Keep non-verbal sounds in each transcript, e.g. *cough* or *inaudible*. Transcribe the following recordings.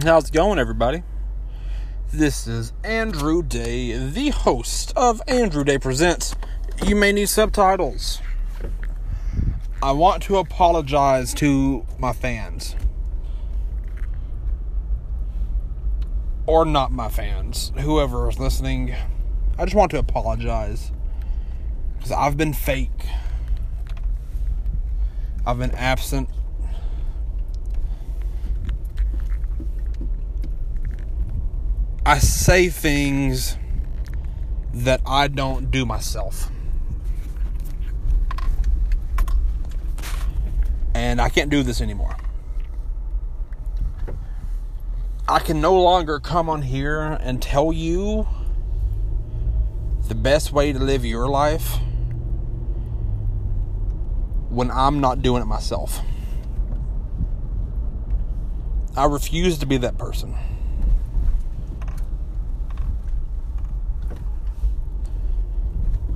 How's it going, everybody? This is Andrew Day, the host of Andrew Day Presents. You may need subtitles. I want to apologize to my fans. Or not my fans, whoever is listening. I just want to apologize. Because I've been fake. I've been absent I say things that I don't do myself. And I can't do this anymore. I can no longer come on here and tell you the best way to live your life when I'm not doing it myself. I refuse to be that person.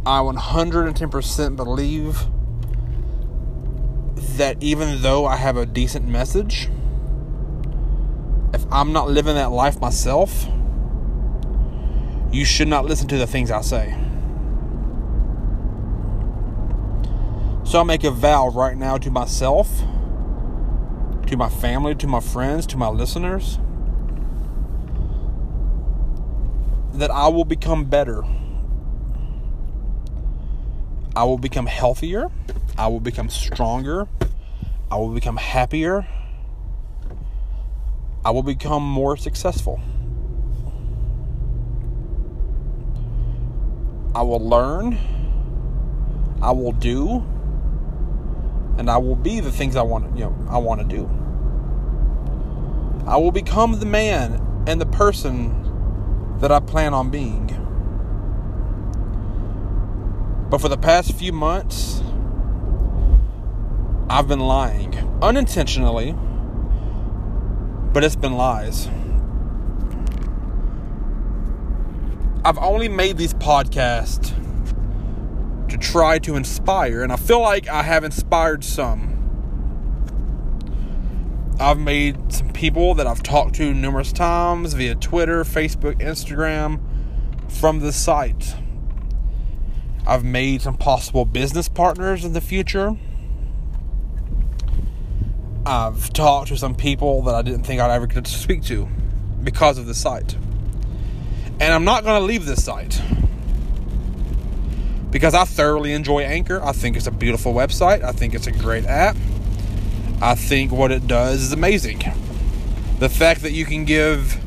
I 110% believe that even though I have a decent message, if I'm not living that life myself, you should not listen to the things I say. So I make a vow right now to myself, to my family, to my friends, to my listeners, that I will become better I will become healthier. I will become stronger. I will become happier. I will become more successful. I will learn. I will do. And I will be the things I want, you know, I want to do. I will become the man and the person that I plan on being. But for the past few months, I've been lying unintentionally, but it's been lies. I've only made these podcasts to try to inspire, and I feel like I have inspired some. I've made some people that I've talked to numerous times via Twitter, Facebook, Instagram from the site. I've made some possible business partners in the future. I've talked to some people that I didn't think I'd ever get to speak to because of the site. And I'm not going to leave this site because I thoroughly enjoy Anchor. I think it's a beautiful website, I think it's a great app. I think what it does is amazing. The fact that you can give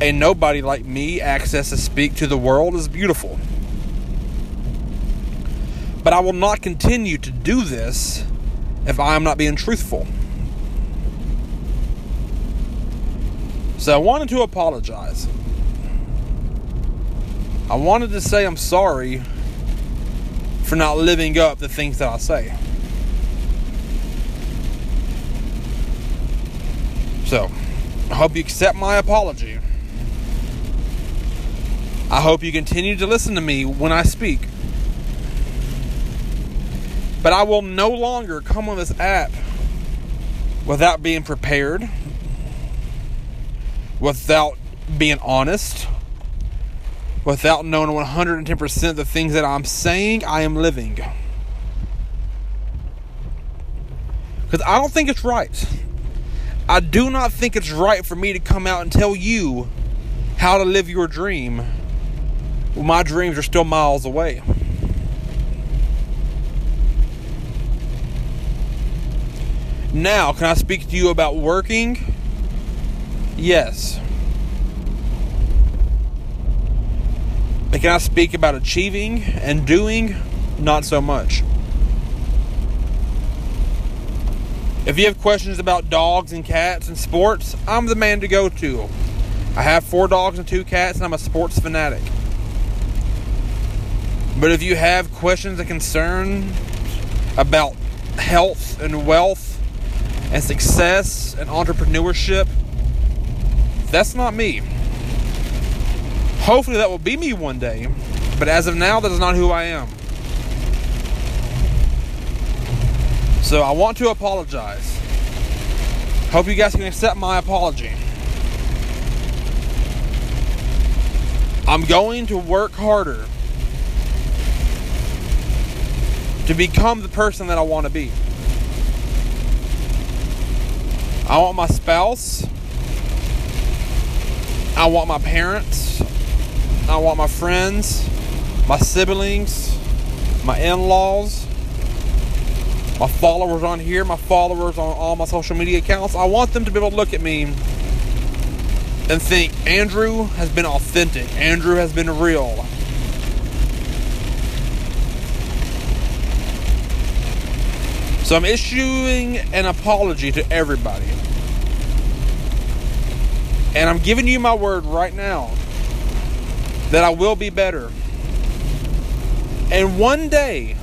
a nobody like me access to speak to the world is beautiful. But I will not continue to do this if I am not being truthful. So I wanted to apologize. I wanted to say I'm sorry for not living up to things that I say. So, I hope you accept my apology. I hope you continue to listen to me when I speak. But I will no longer come on this app without being prepared, without being honest, without knowing 110% the things that I'm saying, I am living. Because I don't think it's right. I do not think it's right for me to come out and tell you how to live your dream. My dreams are still miles away. Now, can I speak to you about working? Yes. But can I speak about achieving and doing? Not so much. If you have questions about dogs and cats and sports, I'm the man to go to. I have four dogs and two cats, and I'm a sports fanatic. But if you have questions and concerns about health and wealth and success and entrepreneurship. That's not me. Hopefully, that will be me one day, but as of now, that is not who I am. So, I want to apologize. Hope you guys can accept my apology. I'm going to work harder to become the person that I want to be. I want my spouse. I want my parents. I want my friends, my siblings, my in laws, my followers on here, my followers on all my social media accounts. I want them to be able to look at me and think Andrew has been authentic, Andrew has been real. So I'm issuing an apology to everybody. And I'm giving you my word right now that I will be better. And one day,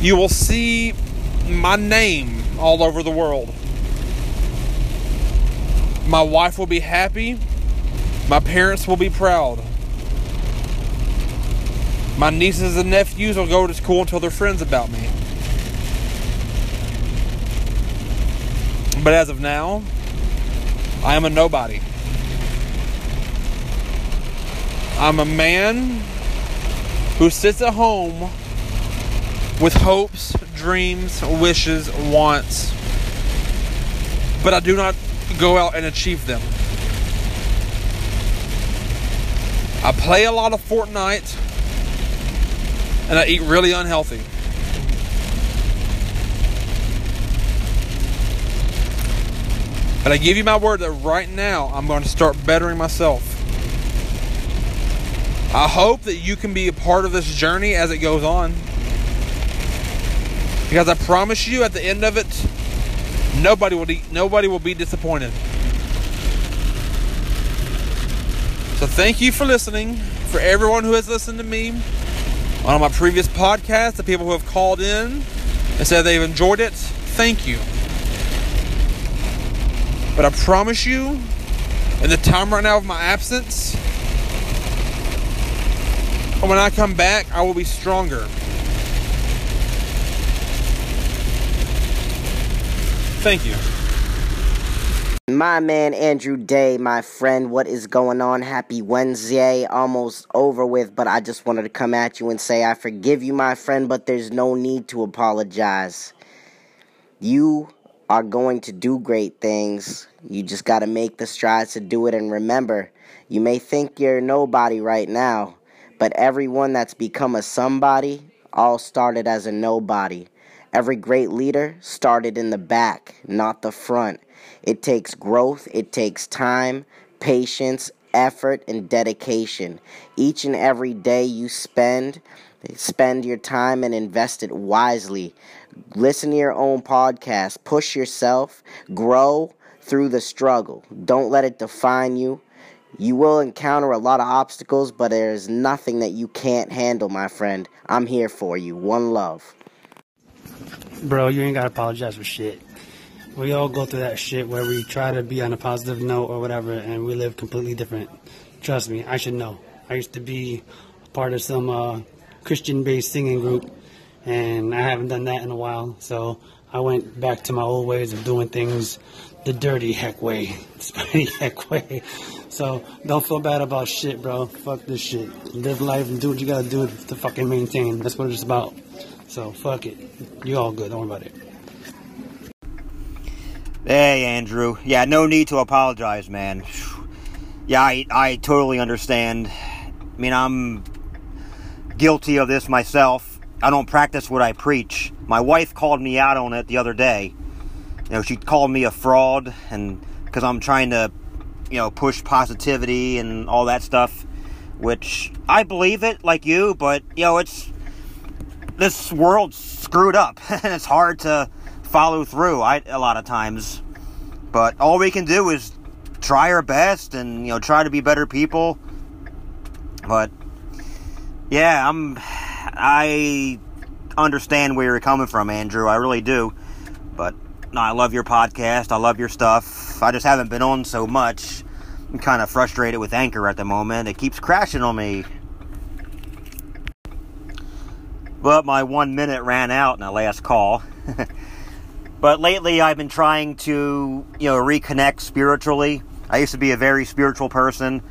you will see my name all over the world. My wife will be happy. My parents will be proud. My nieces and nephews will go to school and tell their friends about me. But as of now, I am a nobody. I'm a man who sits at home with hopes, dreams, wishes, wants, but I do not go out and achieve them. I play a lot of Fortnite and I eat really unhealthy. But I give you my word that right now I'm going to start bettering myself. I hope that you can be a part of this journey as it goes on. Because I promise you at the end of it, nobody will, nobody will be disappointed. So thank you for listening. For everyone who has listened to me on my previous podcast, the people who have called in and said they've enjoyed it, thank you. But I promise you, in the time right now of my absence, when I come back, I will be stronger. Thank you. My man Andrew Day, my friend, what is going on? Happy Wednesday, almost over with, but I just wanted to come at you and say I forgive you, my friend, but there's no need to apologize. You are going to do great things. You just got to make the strides to do it. And remember, you may think you're nobody right now, but everyone that's become a somebody all started as a nobody. Every great leader started in the back, not the front. It takes growth, it takes time, patience, effort, and dedication. Each and every day you spend, spend your time and invest it wisely. Listen to your own podcast, push yourself, grow through the struggle. Don't let it define you. You will encounter a lot of obstacles, but there is nothing that you can't handle, my friend. I'm here for you. One love. Bro, you ain't got to apologize for shit. We all go through that shit where we try to be on a positive note or whatever, and we live completely different. Trust me, I should know. I used to be part of some uh, Christian based singing group and I haven't done that in a while. So I went back to my old ways of doing things the dirty heck way, *laughs* spitty heck way. So don't feel bad about shit, bro. Fuck this shit. Live life and do what you gotta do to fucking maintain. That's what it's about. So fuck it. You all good. Don't worry about it. Hey, Andrew. Yeah, no need to apologize, man. Yeah, I, I totally understand. I mean, I'm guilty of this myself I don't practice what I preach. My wife called me out on it the other day. You know, she called me a fraud, and because I'm trying to, you know, push positivity and all that stuff, which I believe it, like you, but you know, it's this world's screwed up, *laughs* and it's hard to follow through. I a lot of times, but all we can do is try our best and you know try to be better people. But yeah, I'm I understand where you're coming from, Andrew. I really do. But no, I love your podcast. I love your stuff. I just haven't been on so much. I'm kind of frustrated with Anchor at the moment. It keeps crashing on me. But my one minute ran out in the last call. *laughs* but lately, I've been trying to, you know, reconnect spiritually. I used to be a very spiritual person.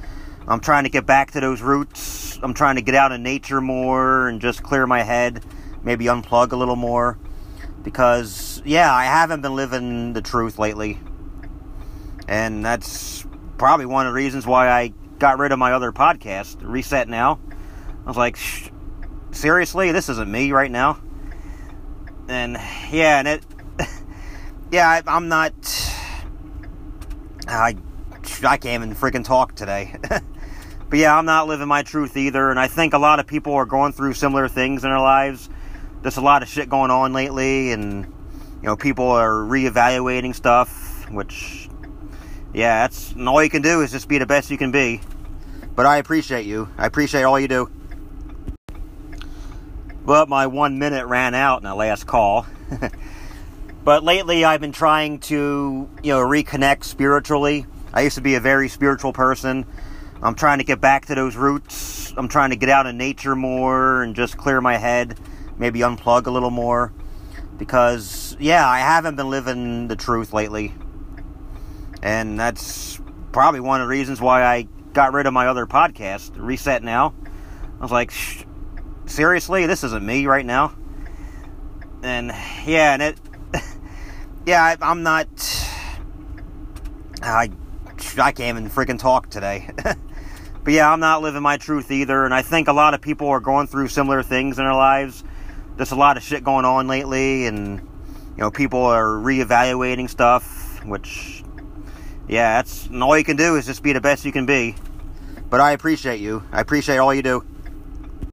I'm trying to get back to those roots. I'm trying to get out in nature more and just clear my head, maybe unplug a little more. Because, yeah, I haven't been living the truth lately. And that's probably one of the reasons why I got rid of my other podcast, Reset Now. I was like, seriously, this isn't me right now. And yeah, and it, *laughs* yeah, I, I'm not. I, I can't even freaking talk today. *laughs* but yeah, I'm not living my truth either, and I think a lot of people are going through similar things in their lives. There's a lot of shit going on lately, and you know, people are reevaluating stuff, which, yeah, that's and all you can do is just be the best you can be. But I appreciate you. I appreciate all you do. But my one minute ran out in the last call. *laughs* but lately I've been trying to, you know, reconnect spiritually. I used to be a very spiritual person. I'm trying to get back to those roots. I'm trying to get out in nature more and just clear my head, maybe unplug a little more. Because, yeah, I haven't been living the truth lately. And that's probably one of the reasons why I got rid of my other podcast, Reset Now. I was like, seriously, this isn't me right now. And yeah, and it, *laughs* yeah, I, am not. I, I can't even freaking talk today. *laughs* but yeah, I'm not living my truth either, and I think a lot of people are going through similar things in their lives. There's a lot of shit going on lately, and you know, people are reevaluating stuff, which, yeah, that's all you can do is just be the best you can be. But I appreciate you. I appreciate all you do.